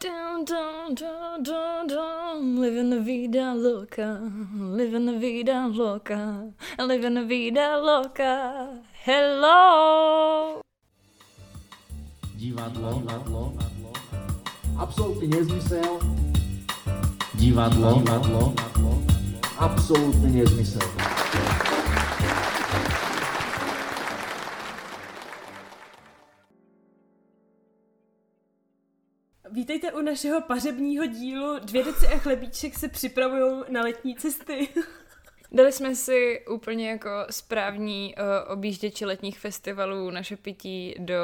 Dun, dun, dun, dun, dun. Living the vida loca, living the vida loca, living the vida loca. Hello! Divadlo, divadlo, absolutní nezmysel. Divadlo, divadlo, absolutní nezmysel. Vítejte u našeho pařebního dílu. Dvě deci a chlebíček se připravují na letní cesty. Dali jsme si úplně jako správní uh, objížděči letních festivalů naše pití do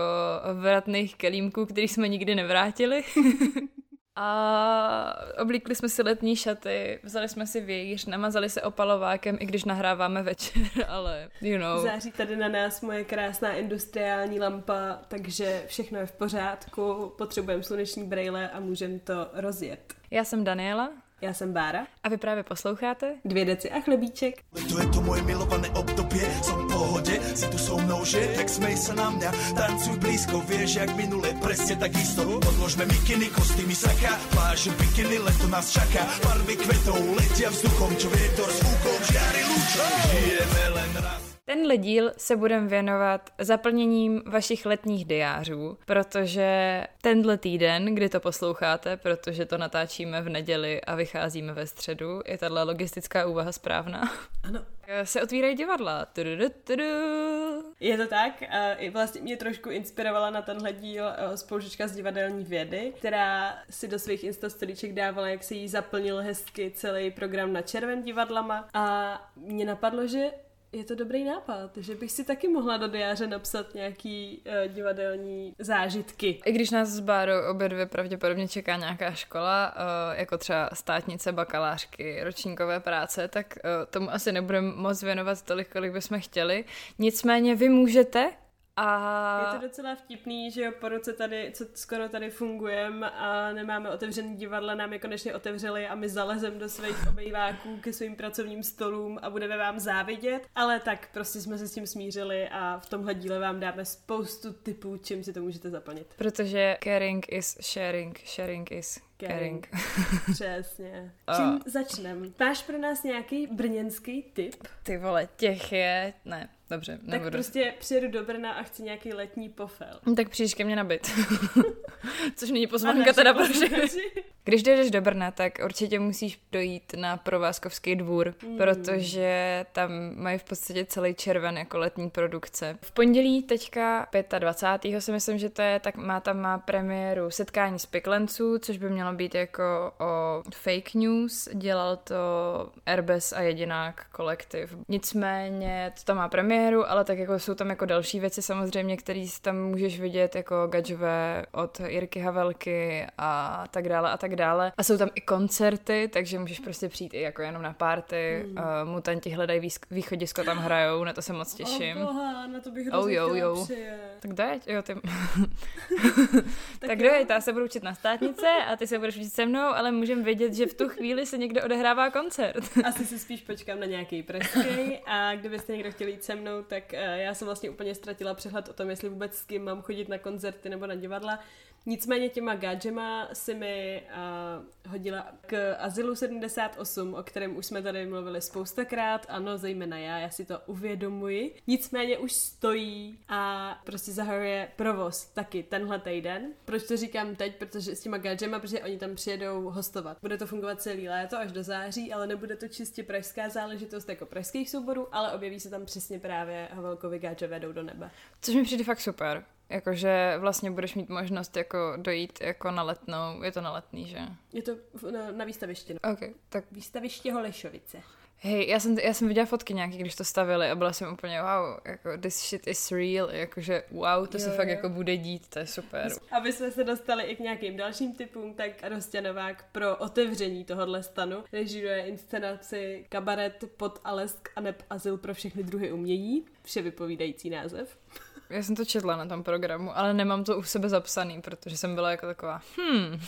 vratných kelímků, který jsme nikdy nevrátili. A oblíkli jsme si letní šaty, vzali jsme si vějíř, namazali se opalovákem, i když nahráváme večer, ale you know. Září tady na nás moje krásná industriální lampa, takže všechno je v pořádku, potřebujeme sluneční brejle a můžeme to rozjet. Já jsem Daniela. Já jsem Bára. A vy právě posloucháte? Dvě deci a chlebíček. To je to moje milované obdobie, som v pohode, si tu so mnou, že? Tak smej sa na mňa, tancuj blízko, vieš, jak minule, presne tak isto. Odložme mikiny, kostýmy saka, pláže bikiny, leto nás čaká. Barvy kvetov letia vzduchom, čo vietor s fúkom žiari lúčom. Žijeme len raz. Tenhle díl se budeme věnovat zaplněním vašich letních diářů, protože tenhle týden, kdy to posloucháte, protože to natáčíme v neděli a vycházíme ve středu, je tahle logistická úvaha správná. Ano. Se otvírají divadla. Tudu, tudu. Je to tak. a i vlastně mě trošku inspirovala na tenhle díl eh, spolužečka z divadelní vědy, která si do svých instastoríček dávala, jak se jí zaplnil hezky celý program na červen divadlama a mě napadlo, že je to dobrý nápad, že bych si taky mohla do diáře napsat nějaký uh, divadelní zážitky. I když nás s Bárou obě dvě pravděpodobně čeká nějaká škola, uh, jako třeba státnice, bakalářky, ročníkové práce, tak uh, tomu asi nebudeme moc věnovat tolik, kolik bychom chtěli. Nicméně vy můžete a... Je to docela vtipný, že jo, po roce tady, co skoro tady fungujeme a nemáme otevřený divadla, nám je konečně otevřeli a my zalezem do svých obejváků ke svým pracovním stolům a budeme vám závidět, ale tak prostě jsme se s tím smířili a v tomhle díle vám dáme spoustu typů, čím si to můžete zaplnit. Protože caring is sharing, sharing is caring. Přesně. Čím začneme? Máš pro nás nějaký brněnský tip? Ty vole, těch je... Ne, dobře, Tak nebudu. prostě přijedu do Brna a chci nějaký letní pofel. Tak přijdeš ke mně na byt. Což není pozvánka teda pro všechny. Když dojdeš do Brna, tak určitě musíš dojít na Provázkovský dvůr, Hmm. protože tam mají v podstatě celý červen jako letní produkce. V pondělí teďka 25. si myslím, že to je, tak má tam má premiéru Setkání z piklenců, což by mělo být jako o fake news. Dělal to Airbus a Jedinák kolektiv. Nicméně to tam má premiéru, ale tak jako jsou tam jako další věci samozřejmě, které tam můžeš vidět jako gadžové od Jirky Havelky a tak dále a tak dále. A jsou tam i koncerty, takže můžeš prostě přijít i jako jenom na party. Mm. Uh, mutanti hledají výsk- východisko, tam hrajou, na to se moc těším. Oh, boha, na to bych Oh, jo, jo. přijet. tak dej, jo, ty... tak, tak jo. dojď, já se budu učit na státnice a ty se budeš učit se mnou, ale můžeme vědět, že v tu chvíli se někde odehrává koncert. Asi si spíš počkám na nějaký pražský a kdybyste někdo chtěli jít se mnou, tak uh, já jsem vlastně úplně ztratila přehled o tom, jestli vůbec s kým mám chodit na koncerty nebo na divadla. Nicméně těma gadžema si mi uh, hodila k Azylu 78, o kterém už jsme tady mluvili spoustakrát, ano, zejména já, já si to uvědomuji. Nicméně už stojí a prostě zahajuje provoz taky tenhle týden. Proč to říkám teď? Protože s těma gadžema, protože oni tam přijedou hostovat. Bude to fungovat celý léto až do září, ale nebude to čistě pražská záležitost jako pražských souborů, ale objeví se tam přesně právě Havelkovi gadžové jdou do nebe. Což mi přijde fakt super. Jakože vlastně budeš mít možnost jako dojít jako na letnou, je to na letný, že? Je to na, na výstavišti. No. OK, tak Výstaviště Holešovice. hej, já jsem, já jsem viděla fotky nějaký, když to stavili a byla jsem úplně wow, jako this shit is real, jakože wow, to se Jo, fakt jo. jako bude dít, to je super. Aby jsme se dostali i k nějakým dalším typům, tak Rostě Novák pro otevření tohohle stanu režíruje inscenaci Kabaret pod Alesk a neb Azyl pro všechny druhy umění. Vše vypovídající název. Já jsem to četla na tom programu, ale nemám to u sebe zapsaný, protože jsem byla jako taková, hmm,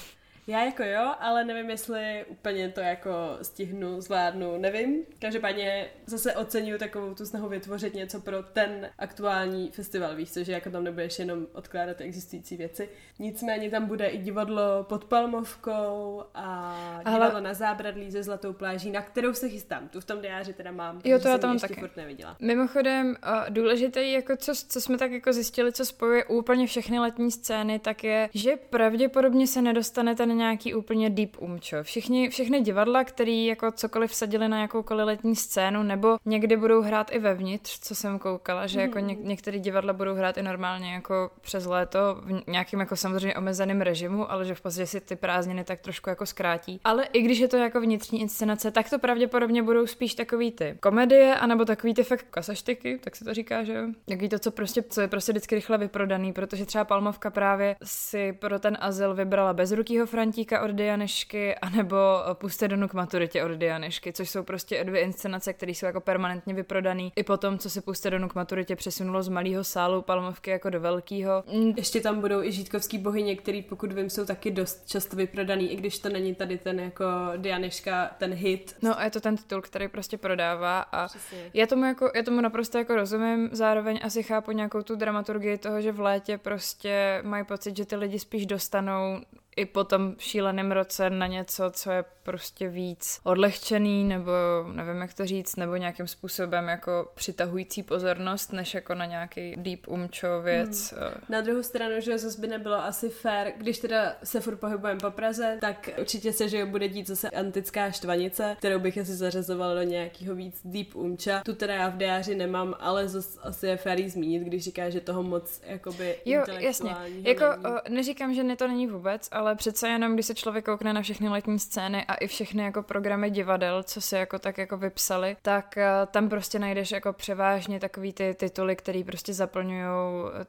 Já jako jo, ale nevím, jestli úplně to jako stihnu, zvládnu, nevím. Každopádně zase oceňuju takovou tu snahu vytvořit něco pro ten aktuální festival, víš co, že jako tam nebudeš jenom odkládat existující věci. Nicméně tam bude i divadlo pod Palmovkou a divadlo ale... na zábradlí ze Zlatou pláží, na kterou se chystám. Tu v tom diáři teda mám, jo, to já tam ještě taky. furt neviděla. Mimochodem, důležité, jako co, co jsme tak jako zjistili, co spojuje úplně všechny letní scény, tak je, že pravděpodobně se nedostanete na nějaký úplně deep umčo. Všichni, všechny divadla, který jako cokoliv vsadili na jakoukoliv letní scénu, nebo někdy budou hrát i vevnitř, co jsem koukala, že jako ně, některé divadla budou hrát i normálně jako přes léto v nějakým jako samozřejmě omezeném režimu, ale že v podstatě si ty prázdniny tak trošku jako zkrátí. Ale i když je to jako vnitřní inscenace, tak to pravděpodobně budou spíš takový ty komedie, anebo takový ty fakt kasaštiky, tak se to říká, že jo? Takový to, co prostě, co je prostě vždycky rychle vyprodaný, protože třeba Palmovka právě si pro ten azyl vybrala bezrukýho Frantíka od Dianešky, anebo Puste do nuk maturitě od Dianešky, což jsou prostě dvě inscenace, které jsou jako permanentně vyprodaný. I potom, co se Puste do nuk maturitě přesunulo z malého sálu Palmovky jako do velkého. Mm. Ještě tam budou i žítkovský bohyně, který pokud vím, jsou taky dost často vyprodaný, i když to není tady ten jako Dianeška, ten hit. No a je to ten titul, který prostě prodává a já tomu, jako, já tomu naprosto jako rozumím, zároveň asi chápu nějakou tu dramaturgii toho, že v létě prostě mají pocit, že ty lidi spíš dostanou i po tom šíleném roce na něco, co je prostě víc odlehčený, nebo nevím, jak to říct, nebo nějakým způsobem jako přitahující pozornost, než jako na nějaký deep umčo věc. Hmm. Na druhou stranu, že zase by nebylo asi fair, když teda se furt pohybujeme po Praze, tak určitě se, že bude dít zase antická štvanice, kterou bych asi zařazovala do nějakého víc deep umča. Tu teda já v diáři nemám, ale zase asi je fair zmínit, když říká, že toho moc jakoby Jo, jasně. Jako neříkám, že ne to není vůbec, ale přece jenom, když se člověk koukne na všechny letní scény a i všechny jako programy divadel, co se jako tak jako vypsali, tak uh, tam prostě najdeš jako převážně takový ty tituly, který prostě zaplňují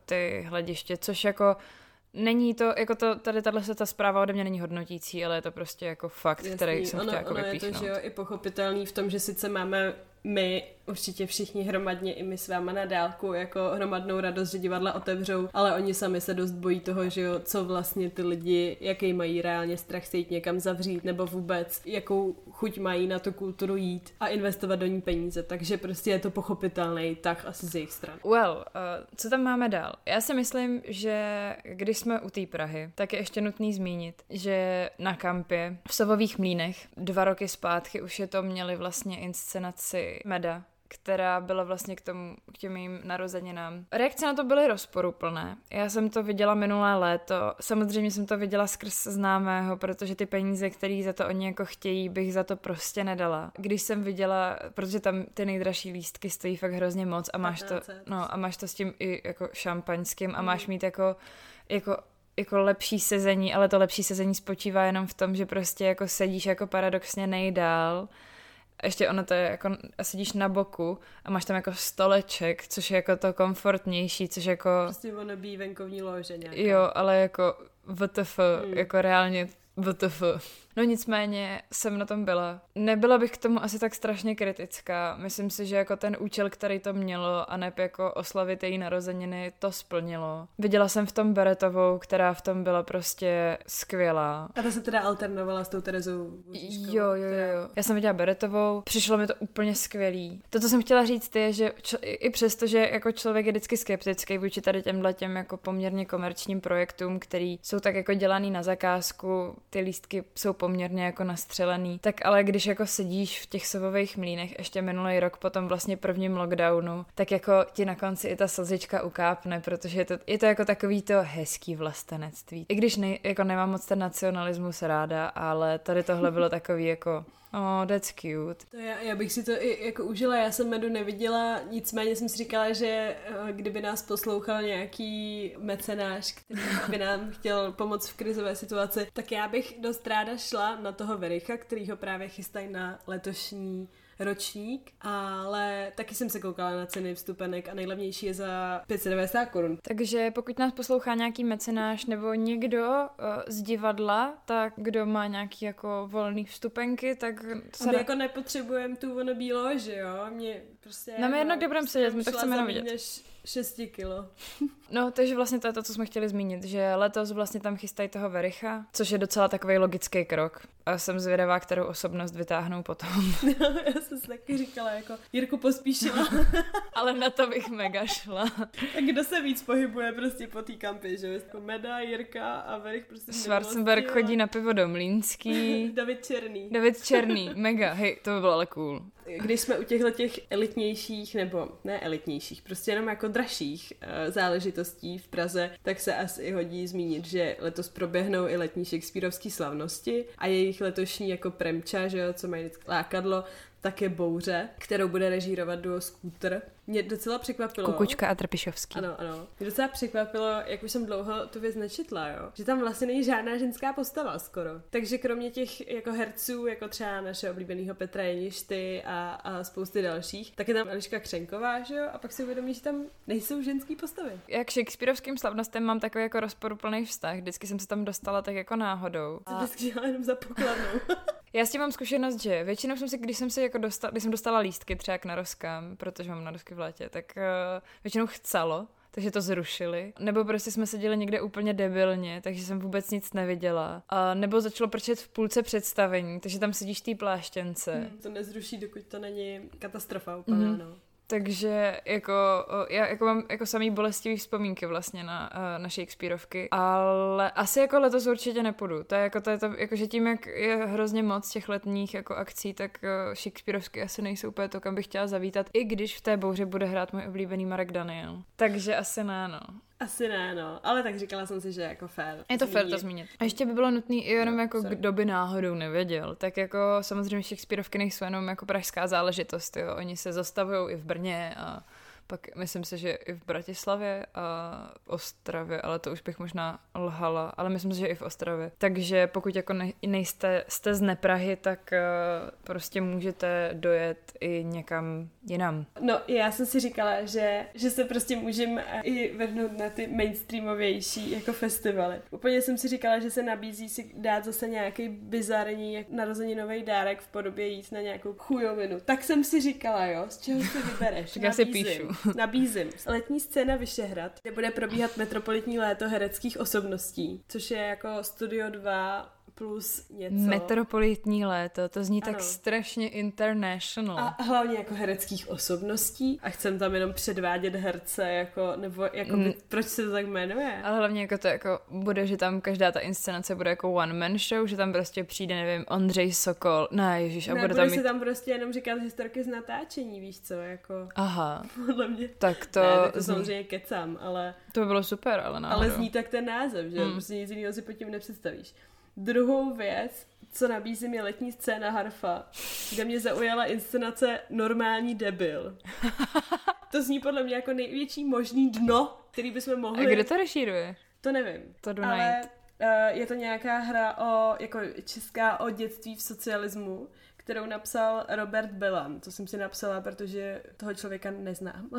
ty hlediště, což jako Není to, jako to, tady tahle ta zpráva ode mě není hodnotící, ale je to prostě jako fakt, Jasný, který jsem ono, chtěla jako ono vypíchnout. je to, že jo, i pochopitelný v tom, že sice máme my určitě všichni hromadně i my s váma na dálku jako hromadnou radost, že divadla otevřou, ale oni sami se dost bojí toho, že jo, co vlastně ty lidi, jaký mají reálně strach se jít někam zavřít, nebo vůbec jakou chuť mají na tu kulturu jít a investovat do ní peníze, takže prostě je to pochopitelný tak asi z jejich stran. Well, uh, co tam máme dál? Já si myslím, že když jsme u té Prahy, tak je ještě nutný zmínit, že na kampě v Sovových mlínech dva roky zpátky už je to měli vlastně inscenaci Meda, která byla vlastně k, tomu, k těm mým narozeninám. Reakce na to byly rozporuplné. Já jsem to viděla minulé léto. Samozřejmě jsem to viděla skrz známého, protože ty peníze, které za to oni jako chtějí, bych za to prostě nedala. Když jsem viděla, protože tam ty nejdražší lístky stojí fakt hrozně moc a máš to, no, a máš to s tím i jako šampaňským a máš mhm. mít jako, jako jako lepší sezení, ale to lepší sezení spočívá jenom v tom, že prostě jako sedíš jako paradoxně nejdál ještě ono to je jako, sedíš na boku a máš tam jako stoleček, což je jako to komfortnější, což jako... Prostě ono bí venkovní lože nějaká. Jo, ale jako VTF, hmm. jako reálně VTF. No nicméně jsem na tom byla. Nebyla bych k tomu asi tak strašně kritická. Myslím si, že jako ten účel, který to mělo a ne jako oslavit její narozeniny, to splnilo. Viděla jsem v tom Beretovou, která v tom byla prostě skvělá. A ta se teda alternovala s tou Terezou Jo, jo, jo. Já jsem viděla Beretovou, přišlo mi to úplně skvělý. To, co jsem chtěla říct, je, že č- i přesto, že jako člověk je vždycky skeptický vůči tady těmhle těm jako poměrně komerčním projektům, který jsou tak jako dělaný na zakázku, ty lístky jsou poměrně jako nastřelený. Tak ale když jako sedíš v těch sovových mlínech ještě minulý rok po tom vlastně prvním lockdownu, tak jako ti na konci i ta slzička ukápne, protože je to, je to jako takový to hezký vlastenectví. I když ne, jako nemám moc ten nacionalismus ráda, ale tady tohle bylo takový jako Oh, that's cute. To já, já bych si to i jako užila, já jsem Medu neviděla, nicméně jsem si říkala, že eh, kdyby nás poslouchal nějaký mecenáš, který by nám chtěl pomoct v krizové situaci, tak já bych dost ráda šla na toho Vericha, který ho právě chystají na letošní ročník, ale taky jsem se koukala na ceny vstupenek a nejlevnější je za 590 korun. Takže pokud nás poslouchá nějaký mecenáš nebo někdo uh, z divadla, tak kdo má nějaký jako volný vstupenky, tak se... My jako nepotřebujeme tu ono bílo, že jo? Mě prostě... Nám je jedno, kde budeme sedět, my to chceme jenom vidět. Než 6 kilo. No, takže vlastně to je to, co jsme chtěli zmínit, že letos vlastně tam chystají toho Vericha, což je docela takový logický krok. A jsem zvědavá, kterou osobnost vytáhnou potom. No, já jsem si taky říkala, jako Jirku pospíšila. Ale na to bych mega šla. tak kdo se víc pohybuje prostě po té kampy, že? Jako Meda, Jirka a Verich prostě... Schwarzenberg chodí na pivo do Mlínský. David Černý. David Černý, mega, hej, to by bylo ale cool. Když jsme u těchto těch elitnějších, nebo ne elitnějších, prostě jenom jako dražších uh, záležitostí v Praze, tak se asi hodí zmínit, že letos proběhnou i letní Shakespeareovské slavnosti a jejich letošní jako premča, že jo, co mají lákadlo, tak je Bouře, kterou bude režírovat duo Scooter. Mě docela překvapilo. Kukučka a Trpišovský. Ano, ano. Mě docela překvapilo, jak už jsem dlouho tu věc nečetla, jo. Že tam vlastně není žádná ženská postava skoro. Takže kromě těch jako herců, jako třeba naše oblíbeného Petra Jeništy a, a spousty dalších, tak je tam Eliška Křenková, že jo. A pak si uvědomí, že tam nejsou ženský postavy. Jak Shakespeareovským slavnostem mám takový jako rozporuplný vztah. Vždycky jsem se tam dostala tak jako náhodou. A... Vždycky jenom za pokladnou. Já s tím mám zkušenost, že většinou jsem si, když jsem si jako dostala, když jsem dostala lístky třeba k narozkám, protože mám narozky v létě, tak uh, většinou chcelo, takže to zrušili. Nebo prostě jsme seděli někde úplně debilně, takže jsem vůbec nic neviděla. A nebo začalo prčet v půlce představení, takže tam sedíš v té pláštěnce. Hmm, to nezruší, dokud to není katastrofa úplně, mm-hmm. no. Takže jako, já jako mám jako samý bolestivý vzpomínky vlastně na, na Shakespeareovky, ale asi jako letos určitě nepůjdu. To je jako, to je to, jako že tím, jak je hrozně moc těch letních jako akcí, tak Shakespeareovky asi nejsou úplně to, kam bych chtěla zavítat, i když v té bouře bude hrát můj oblíbený Marek Daniel. Takže asi ne, no. Asi ne, no. Ale tak říkala jsem si, že jako fér. Je to fér to zmínit. A ještě by bylo nutné i jenom no, jako sorry. kdo by náhodou nevěděl. Tak jako samozřejmě Shakespeareovky nejsou jenom jako pražská záležitost, jo. Oni se zastavují i v Brně a pak myslím si, že i v Bratislavě a v Ostravě, ale to už bych možná lhala, ale myslím si, že i v Ostravě. Takže pokud jako ne, nejste jste z Neprahy, tak uh, prostě můžete dojet i někam jinam. No, já jsem si říkala, že, že se prostě můžeme i vrhnout na ty mainstreamovější jako festivaly. Úplně jsem si říkala, že se nabízí si dát zase nějaký bizarní narozeninový dárek v podobě jít na nějakou chujovinu. Tak jsem si říkala, jo, z čeho si vybereš? tak já si píšu. Nabízím. Letní scéna Vyšehrad, kde bude probíhat metropolitní léto hereckých osobností, což je jako Studio 2 plus něco. Metropolitní léto, to zní ano. tak strašně international. A hlavně jako hereckých osobností a chcem tam jenom předvádět herce, jako, nebo jako mm. by, proč se to tak jmenuje? Ale hlavně jako to jako bude, že tam každá ta inscenace bude jako one man show, že tam prostě přijde, nevím, Ondřej Sokol, ne, ježiš, a ne, bude, bude tam se mít... tam prostě jenom říkat historky z natáčení, víš co, jako. Aha. Podle mě. Tak to... Ne, tak to zní... samozřejmě kecám, ale... To by bylo super, ale náhodou. Ale zní tak ten název, že mm. prostě nic jiného si pod tím nepředstavíš. Druhou věc, co nabízím, je letní scéna Harfa, kde mě zaujala inscenace Normální debil. To zní podle mě jako největší možný dno, který bychom mohli... A kde to rešíruje? To nevím. To jdu ale najít. Uh, je to nějaká hra o, jako česká o dětství v socialismu, kterou napsal Robert Belan. To jsem si napsala, protože toho člověka neznám.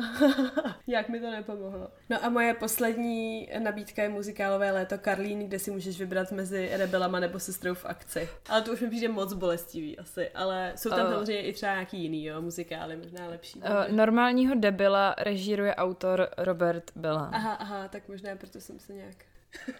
Jak mi to nepomohlo. No a moje poslední nabídka je muzikálové léto Karlín, kde si můžeš vybrat mezi rebelama nebo sestrou v akci. Ale to už mi přijde moc bolestivý asi, ale jsou tam uh, samozřejmě i třeba nějaký jiný, jo, muzikály, možná lepší. Uh, normálního debila režíruje autor Robert Belan. Aha, aha, tak možná proto jsem se nějak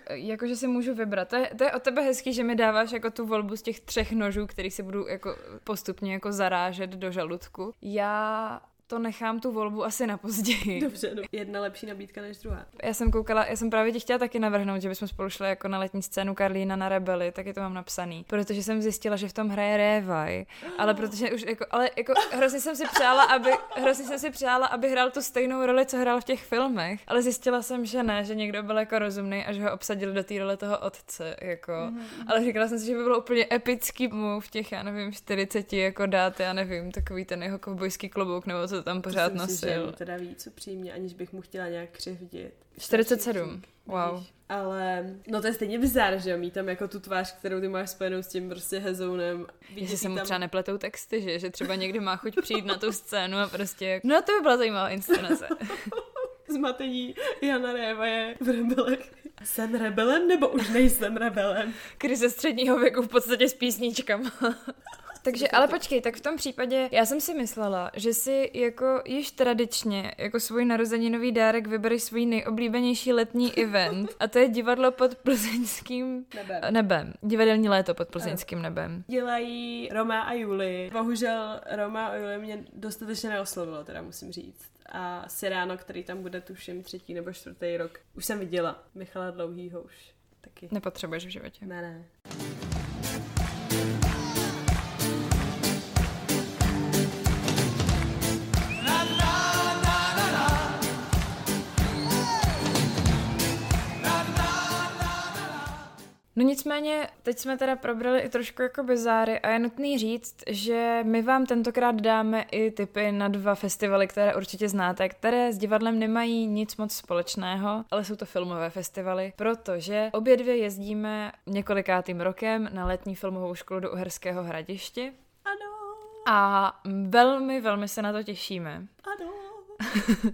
Jakože si můžu vybrat. To je, to je o tebe hezký, že mi dáváš jako tu volbu z těch třech nožů, který si budu jako postupně jako zarážet do žaludku. Já to nechám tu volbu asi na později. Dobře, no. jedna lepší nabídka než druhá. Já jsem koukala, já jsem právě tě chtěla taky navrhnout, že bychom spolu šli jako na letní scénu Karlína na Rebeli, taky to mám napsaný, protože jsem zjistila, že v tom hraje Révaj, ale protože už jako, ale jako hrozně jsem si přála, aby, hrozně jsem si přála, aby hrál tu stejnou roli, co hrál v těch filmech, ale zjistila jsem, že ne, že někdo byl jako rozumný a že ho obsadili do té role toho otce, jako, mm-hmm. ale říkala jsem si, že by bylo úplně epický mu v těch, já nevím, 40 jako dát, já nevím, takový ten jeho kovbojský klobouk nebo co tam pořád Myslím nosil. Si, že teda víc upřímně, aniž bych mu chtěla nějak křivdit. 47, wow. Ale, no to je stejně bizár, že jo, mít tam jako tu tvář, kterou ty máš spojenou s tím prostě hezounem. Jestli se mu tam... třeba nepletou texty, že? Že třeba někdy má chuť přijít na tu scénu a prostě, no to by byla zajímavá inscenace. Zmatení Jana Réva je v rebelech. Jsem rebelem nebo už nejsem rebelem? Krize středního věku v podstatě s písničkama. Takže, ale počkej, tak v tom případě, já jsem si myslela, že si jako již tradičně, jako svůj narozeninový dárek vybereš svůj nejoblíbenější letní event a to je divadlo pod plzeňským Nebem. nebem. Divadelní léto pod plzeňským nebem. Dělají Roma a Juli. Bohužel Roma a Juli mě dostatečně neoslovilo, teda musím říct. A Siráno, který tam bude tuším třetí nebo čtvrtý rok, už jsem viděla. Michala Dlouhýho už taky. Nepotřebuješ v životě. Ne, ne. No nicméně, teď jsme teda probrali i trošku jako bezáry a je nutný říct, že my vám tentokrát dáme i tipy na dva festivaly, které určitě znáte, které s divadlem nemají nic moc společného, ale jsou to filmové festivaly, protože obě dvě jezdíme několikátým rokem na letní filmovou školu do Uherského hradiště Ano, a velmi, velmi se na to těšíme. ano.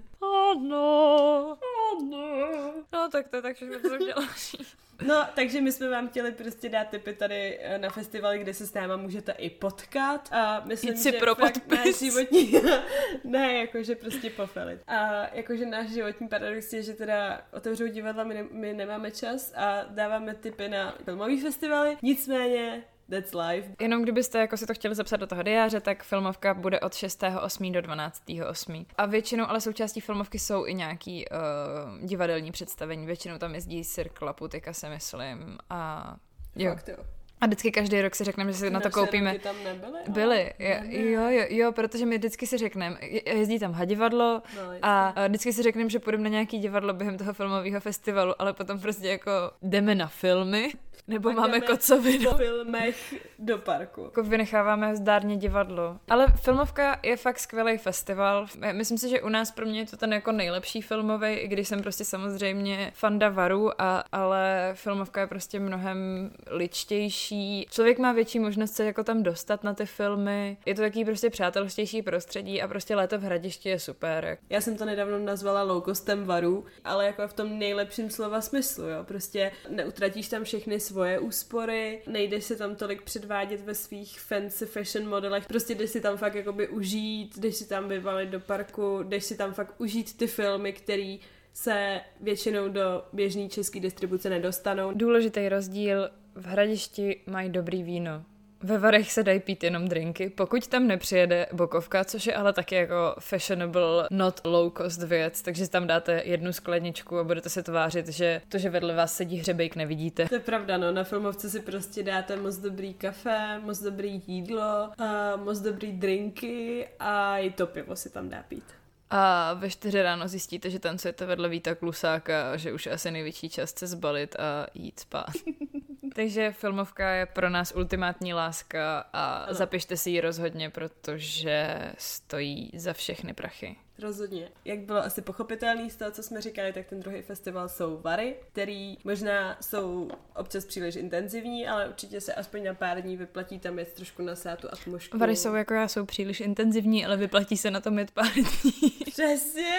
Ano, ano. No tak to je tak co jsem chtěla říct. No, takže my jsme vám chtěli prostě dát tipy tady eh, na festivaly, kde se s náma můžete i potkat a myslím, Jít si že pro fakt podpis. náš životní, ne, jakože prostě pofelit. A jakože náš životní paradox je, že teda otevřou divadla, my, ne, my nemáme čas a dáváme tipy na filmový festivaly, nicméně that's life. Jenom kdybyste jako si to chtěli zapsat do toho diáře, tak filmovka bude od 6.8. do 12.8. A většinou ale součástí filmovky jsou i nějaký uh, divadelní představení. Většinou tam jezdí Cirkla Putika, si myslím. A jo. Fakt jo. A vždycky každý rok si řekneme, že si na to koupíme. tam nebyly? ale- Byly, jo, jo, jo, jo, protože my vždycky si řekneme, jezdí tam hadivadlo No, a vždycky si řekneme, že půjdeme na nějaký divadlo během toho filmového festivalu, ale potom prostě jako jdeme na filmy, nebo Pak máme kocovinu. Po filmech do parku. Jako vynecháváme zdárně divadlo. Ale filmovka je fakt skvělý festival. Myslím si, že u nás pro mě je to ten jako nejlepší filmový, i když jsem prostě samozřejmě fanda varu, a, ale filmovka je prostě mnohem ličtější. Člověk má větší možnost se jako tam dostat na ty filmy. Je to takový prostě přátelštější prostředí a prostě léto v hradišti je super. Já jsem to nedávno nazvala low-costem varu, ale jako v tom nejlepším slova smyslu, jo. Prostě neutratíš tam všechny svoje úspory, nejdeš si tam tolik předvádět ve svých fancy fashion modelech, prostě jdeš si tam fakt jakoby užít, jdeš si tam vyvalit do parku, jdeš si tam fakt užít ty filmy, který se většinou do běžné české distribuce nedostanou. Důležitý rozdíl, v hradišti mají dobrý víno. Ve Varech se dají pít jenom drinky, pokud tam nepřijede bokovka, což je ale taky jako fashionable, not low cost věc, takže tam dáte jednu skladničku a budete se tvářit, že to, že vedle vás sedí hřebejk, nevidíte. To je pravda, no, na filmovce si prostě dáte moc dobrý kafe, moc dobrý jídlo, a moc dobrý drinky a i to pivo si tam dá pít. A ve čtyři ráno zjistíte, že tancujete vedle Víta Klusáka a že už je asi největší čas se zbalit a jít spát. Takže filmovka je pro nás ultimátní láska a Ano. zapište si ji rozhodně, protože stojí za všechny prachy. Rozhodně. Jak bylo asi pochopitelný z toho, co jsme říkali, tak ten druhý festival jsou Vary, který možná jsou občas příliš intenzivní, ale určitě se aspoň na pár dní vyplatí tam jet trošku na sátu atmosféru. Vary jsou jako já, jsou příliš intenzivní, ale vyplatí se na tom jet pár dní. Přesně!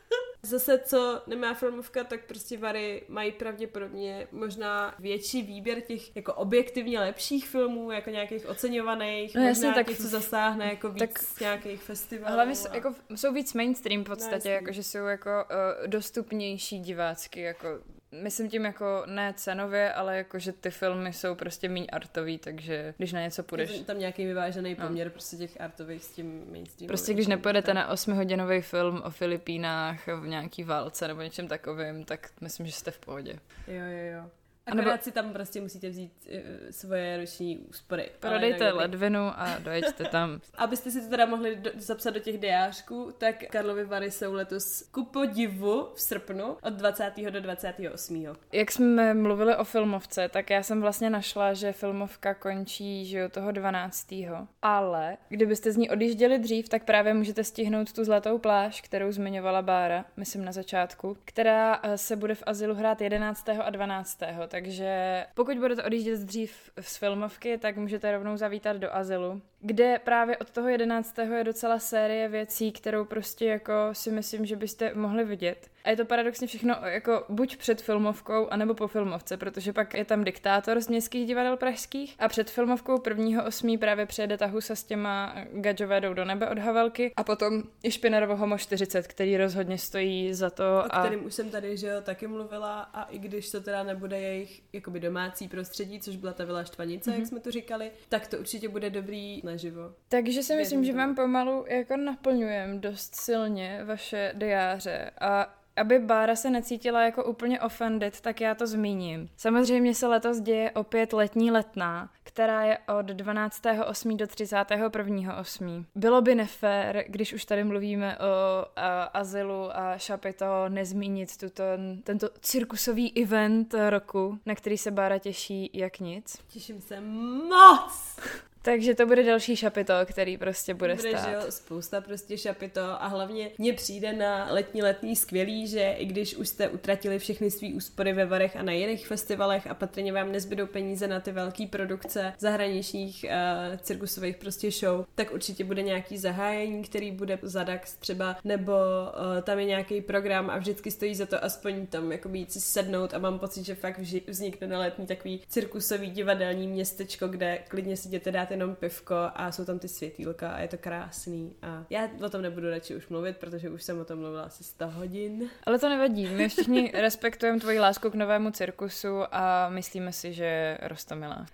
Zase, co nemá filmovka, tak prostě Vary mají pravděpodobně možná větší výběr těch jako objektivně lepších filmů, jako nějakých oceňovaných, No možná jasně, tak těch, co zasáhne jako víc tak- nějakých festivalů. Hlavně jsou, a- jako, jsou víc mainstream v No, podstatě, jasně. jako, že jsou jako uh, dostupnější divácky, jako Myslím tím jako ne cenově, ale jako, že ty filmy jsou prostě méně artový, takže když na něco Je půjdeš, tam nějaký vyvážený No. poměr prostě těch artových s tím mainstreamem. Prostě když nepojedete na 8-hodinový film o Filipínách v nějaký válce nebo něčem takovým, tak myslím, že jste v pohodě. Jo, jo, jo. A nebo- Akorát si tam prostě musíte vzít uh, svoje roční úspory. Prodejte dobrý. ledvinu a dojeďte tam. Abyste si to teda mohli do, zapsat do těch diářků, tak Karlovy Vary jsou letos ku podivu v srpnu od 20. do 28. Jak jsme mluvili o filmovce, tak já jsem vlastně našla, že filmovka končí že jo, toho 12. Ale kdybyste z ní odjížděli dřív, tak právě můžete stihnout tu zlatou pláž, kterou zmiňovala Bára, myslím na začátku, která eh, se bude v Azylu hrát 11. a 12. Takže pokud budete odjíždět dřív z filmovky, tak můžete rovnou zavítat do Azylu, kde právě od toho 11. je docela série věcí, kterou prostě jako si myslím, že byste mohli vidět. A je to paradoxně všechno jako buď před filmovkou, anebo po filmovce, protože pak je tam diktátor z městských divadel pražských a před filmovkou prvního osmí právě přijede ta husa s těma gadžové jdou do nebe od Havelky a potom je Špinarovo Homo 40, který rozhodně stojí za to. O a... kterým už jsem tady, že jo, taky mluvila a i když to teda nebude jejich jakoby domácí prostředí, což byla ta Vila Štvanice, mm-hmm. jak mhm. jsme to říkali, tak to určitě bude dobrý naživo. Takže si myslím, že vám pomalu jako naplňujem dost silně vaše diáře a aby Bára se necítila jako úplně offended, tak já to zmíním. Samozřejmě se letos děje opět letní letná, která je od 12.8. do 31.8. Bylo by nefér, když už tady mluvíme o a, azylu a šapito, nezmínit tuto, tento cirkusový event roku, na který se Bára těší jak nic. Těším se moc! Takže to bude další šapito, který prostě bude, bude stát. Že jo, spousta prostě šapito a hlavně mně přijde na letní letní skvělý, že i když už jste utratili všechny svý úspory ve Varech a na jiných festivalech a patrně vám nezbydou peníze na ty velké produkce zahraničních uh, cirkusových prostě show, tak určitě bude nějaký zahájení, který bude za DAX třeba, nebo uh, tam je nějaký program a vždycky stojí za to aspoň tam jako jít si sednout a mám pocit, že fakt vznikne na letní takový cirkusový divadelní městečko, kde klidně si jděte dát jenom pivko a jsou tam ty světýlka a je to krásný. A já o tom nebudu radši už mluvit, protože už jsem o tom mluvila asi 100 hodin. Ale to nevadí, my všichni respektujeme tvoji lásku k novému cirkusu a myslíme si, že rostomilá.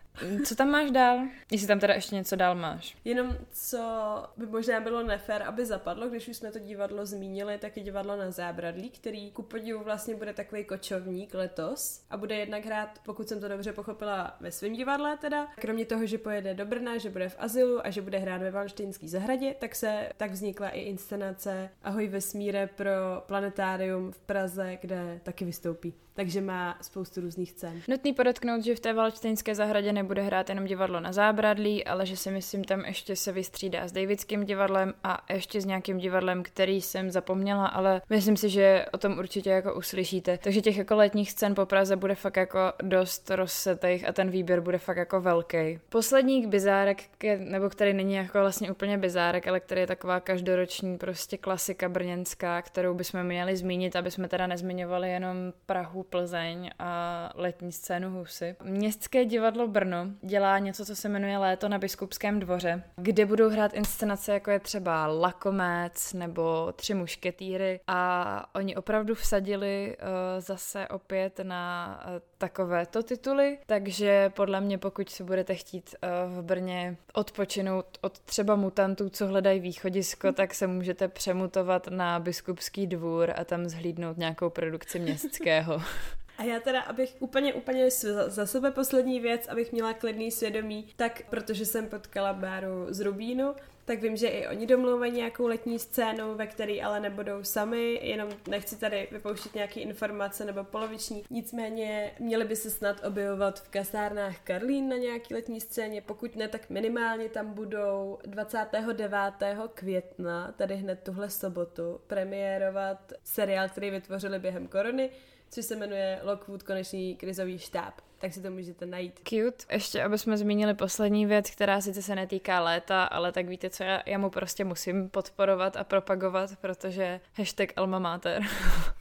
Co tam máš dál? Jestli tam teda ještě něco dál máš. Jenom co by možná bylo nefér, aby zapadlo, když už jsme to divadlo zmínili, tak je divadlo na Zábradlí, který ku podivu vlastně bude takový kočovník letos a bude jednak hrát, pokud jsem to dobře pochopila, ve svém divadle teda. Kromě toho, že pojede do Brna, že bude v azylu a že bude hrát ve Valštejnské zahradě, tak se tak vznikla i inscenace Ahoj vesmíre pro planetárium v Praze, kde taky vystoupí takže má spoustu různých cen. Nutný podotknout, že v té Valčtejnské zahradě nebude hrát jenom divadlo na zábradlí, ale že si myslím tam ještě se vystřídá s Davidským divadlem a ještě s nějakým divadlem, který jsem zapomněla, ale myslím si, že o tom určitě jako uslyšíte. Takže těch jako letních scén po Praze bude fakt jako dost rozsetých a ten výběr bude fakt jako velký. Poslední bizárek, nebo který není jako vlastně úplně bizárek, ale který je taková každoroční prostě klasika brněnská, kterou bychom měli zmínit, aby jsme teda nezmiňovali jenom Prahu, Plzeň a letní scénu Husy. Městské divadlo Brno dělá něco, co se jmenuje Léto na Biskupském dvoře, kde budou hrát inscenace, jako je třeba Lakomec nebo Tři mušketýry a oni opravdu vsadili uh, zase opět na uh, takovéto tituly, takže podle mě, pokud si budete chtít uh, v Brně odpočinout od třeba mutantů, co hledají východisko, tak se můžete přemutovat na Biskupský dvůr a tam zhlídnout nějakou produkci městského. A já teda, abych úplně, úplně za sebe poslední věc, abych měla klidný svědomí, tak protože jsem potkala Báru z Rubínu, tak vím, že i oni domluvají nějakou letní scénu, ve které ale nebudou sami, jenom nechci tady vypouštět nějaké informace nebo poloviční. Nicméně měli by se snad objevovat v kasárnách Karlín na nějaký letní scéně, pokud ne, tak minimálně tam budou 29. května, tady hned tuhle sobotu, premiérovat seriál, který vytvořili během korony, což se jmenuje Lockwood konečný krizový štáb tak si to můžete najít. Cute. Ještě, aby jsme zmínili poslední věc, která sice se netýká léta, ale tak víte co, já, já mu prostě musím podporovat a propagovat, protože hashtag alma mater.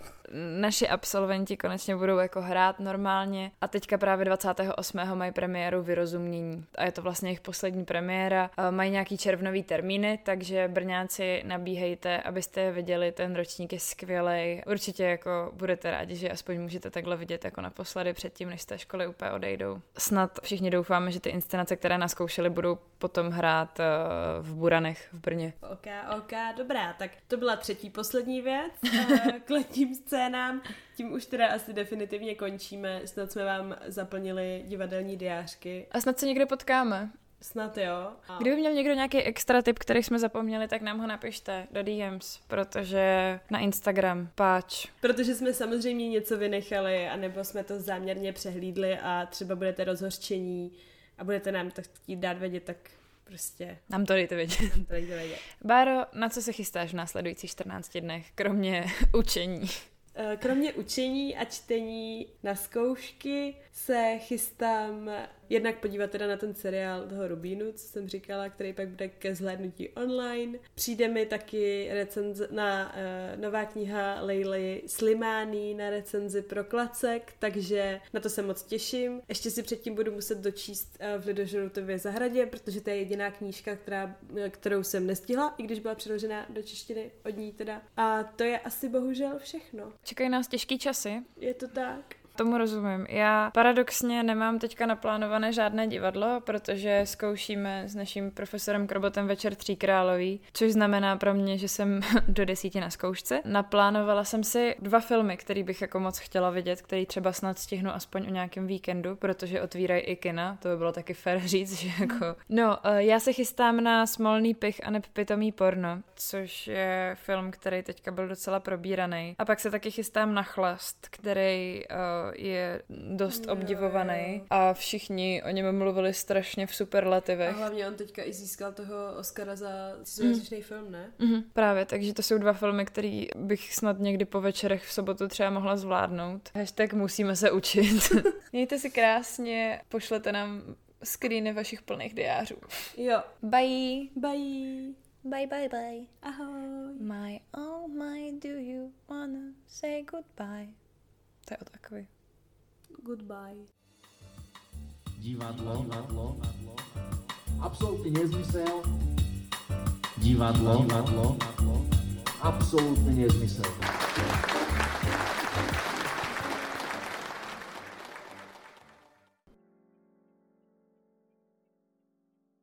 naši absolventi konečně budou jako hrát normálně a teďka právě 28. mají premiéru Vyrozumění a je to vlastně jejich poslední premiéra. Mají nějaký červnový termíny, takže Brňáci nabíhejte, abyste je viděli, ten ročník je skvělý. Určitě jako budete rádi, že aspoň můžete takhle vidět jako naposledy předtím, než z té školy úplně odejdou. Snad všichni doufáme, že ty inscenace, které nás zkoušeli, budou potom hrát eh, v Buranech v Brně. Ok, ok, dobrá, tak to byla třetí poslední věc eh, k letním scénám. Tím už teda asi definitivně končíme. Snad jsme vám zaplnili divadelní diářky. A snad se někde potkáme. Snad jo. A... Kdyby měl někdo nějaký extra tip, který jsme zapomněli, tak nám ho napište do DMs, protože na Instagram, páč. Protože jsme samozřejmě něco vynechali, anebo jsme to záměrně přehlídli a třeba budete rozhořčení a budete nám to chtít dát vědět, tak prostě... Nám to dejte vědět. Nám to dejte vědět. Báro, na co se chystáš v následujících 14 dnech, kromě učení? Eh, kromě učení a čtení na zkoušky se chystám jednak podívat teda na ten seriál toho Rubínu, co jsem říkala, který pak bude ke zhlédnutí online. Přijde mi taky recenze na uh, nová kniha Leily Slimány na recenzi pro klacek, takže na to se moc těším. Ještě si předtím budu muset dočíst uh, v Lidožroutově zahradě, protože to je jediná knížka, která, kterou jsem nestihla, i když byla přeložena do češtiny od ní teda. A to je asi bohužel všechno. Čekají nás těžký časy. Je to tak. Tomu rozumím. Já paradoxně nemám teďka naplánované žádné divadlo, protože zkoušíme s naším profesorem Krobotem večer Tří králový, což znamená pro mě, že jsem do desíti na zkoušce. Naplánovala jsem si dva filmy, který bych jako moc chtěla vidět, který třeba snad stihnu aspoň o nějakém víkendu, protože otvírají i kina, to by bylo taky fair říct, že jako... No, eh, já se chystám na Smolný pich a nepitomý porno, což je film, který teďka byl docela probíraný. A pak se taky chystám na Chlast, který uh, je dost obdivovaný a všichni o něm mluvili strašně v superlativech. A hlavně on teďka i získal toho Oscara za cizojazyčný mm. film, ne? Mm-hmm, právě, takže to jsou dva filmy, které bych snad někdy po večerech v sobotu třeba mohla zvládnout. Hashtag musíme se učit. Mějte si krásně, pošlete nám screeny vašich plných diářů. Jo. Bye. Bye. Bye, bye, bye. Ahoj. My, oh my, do you wanna say goodbye? To je o takový. Goodbye. Divadlo, divadlo, absolútny nezmysel. Divadlo, divadlo, absolútny nezmysel.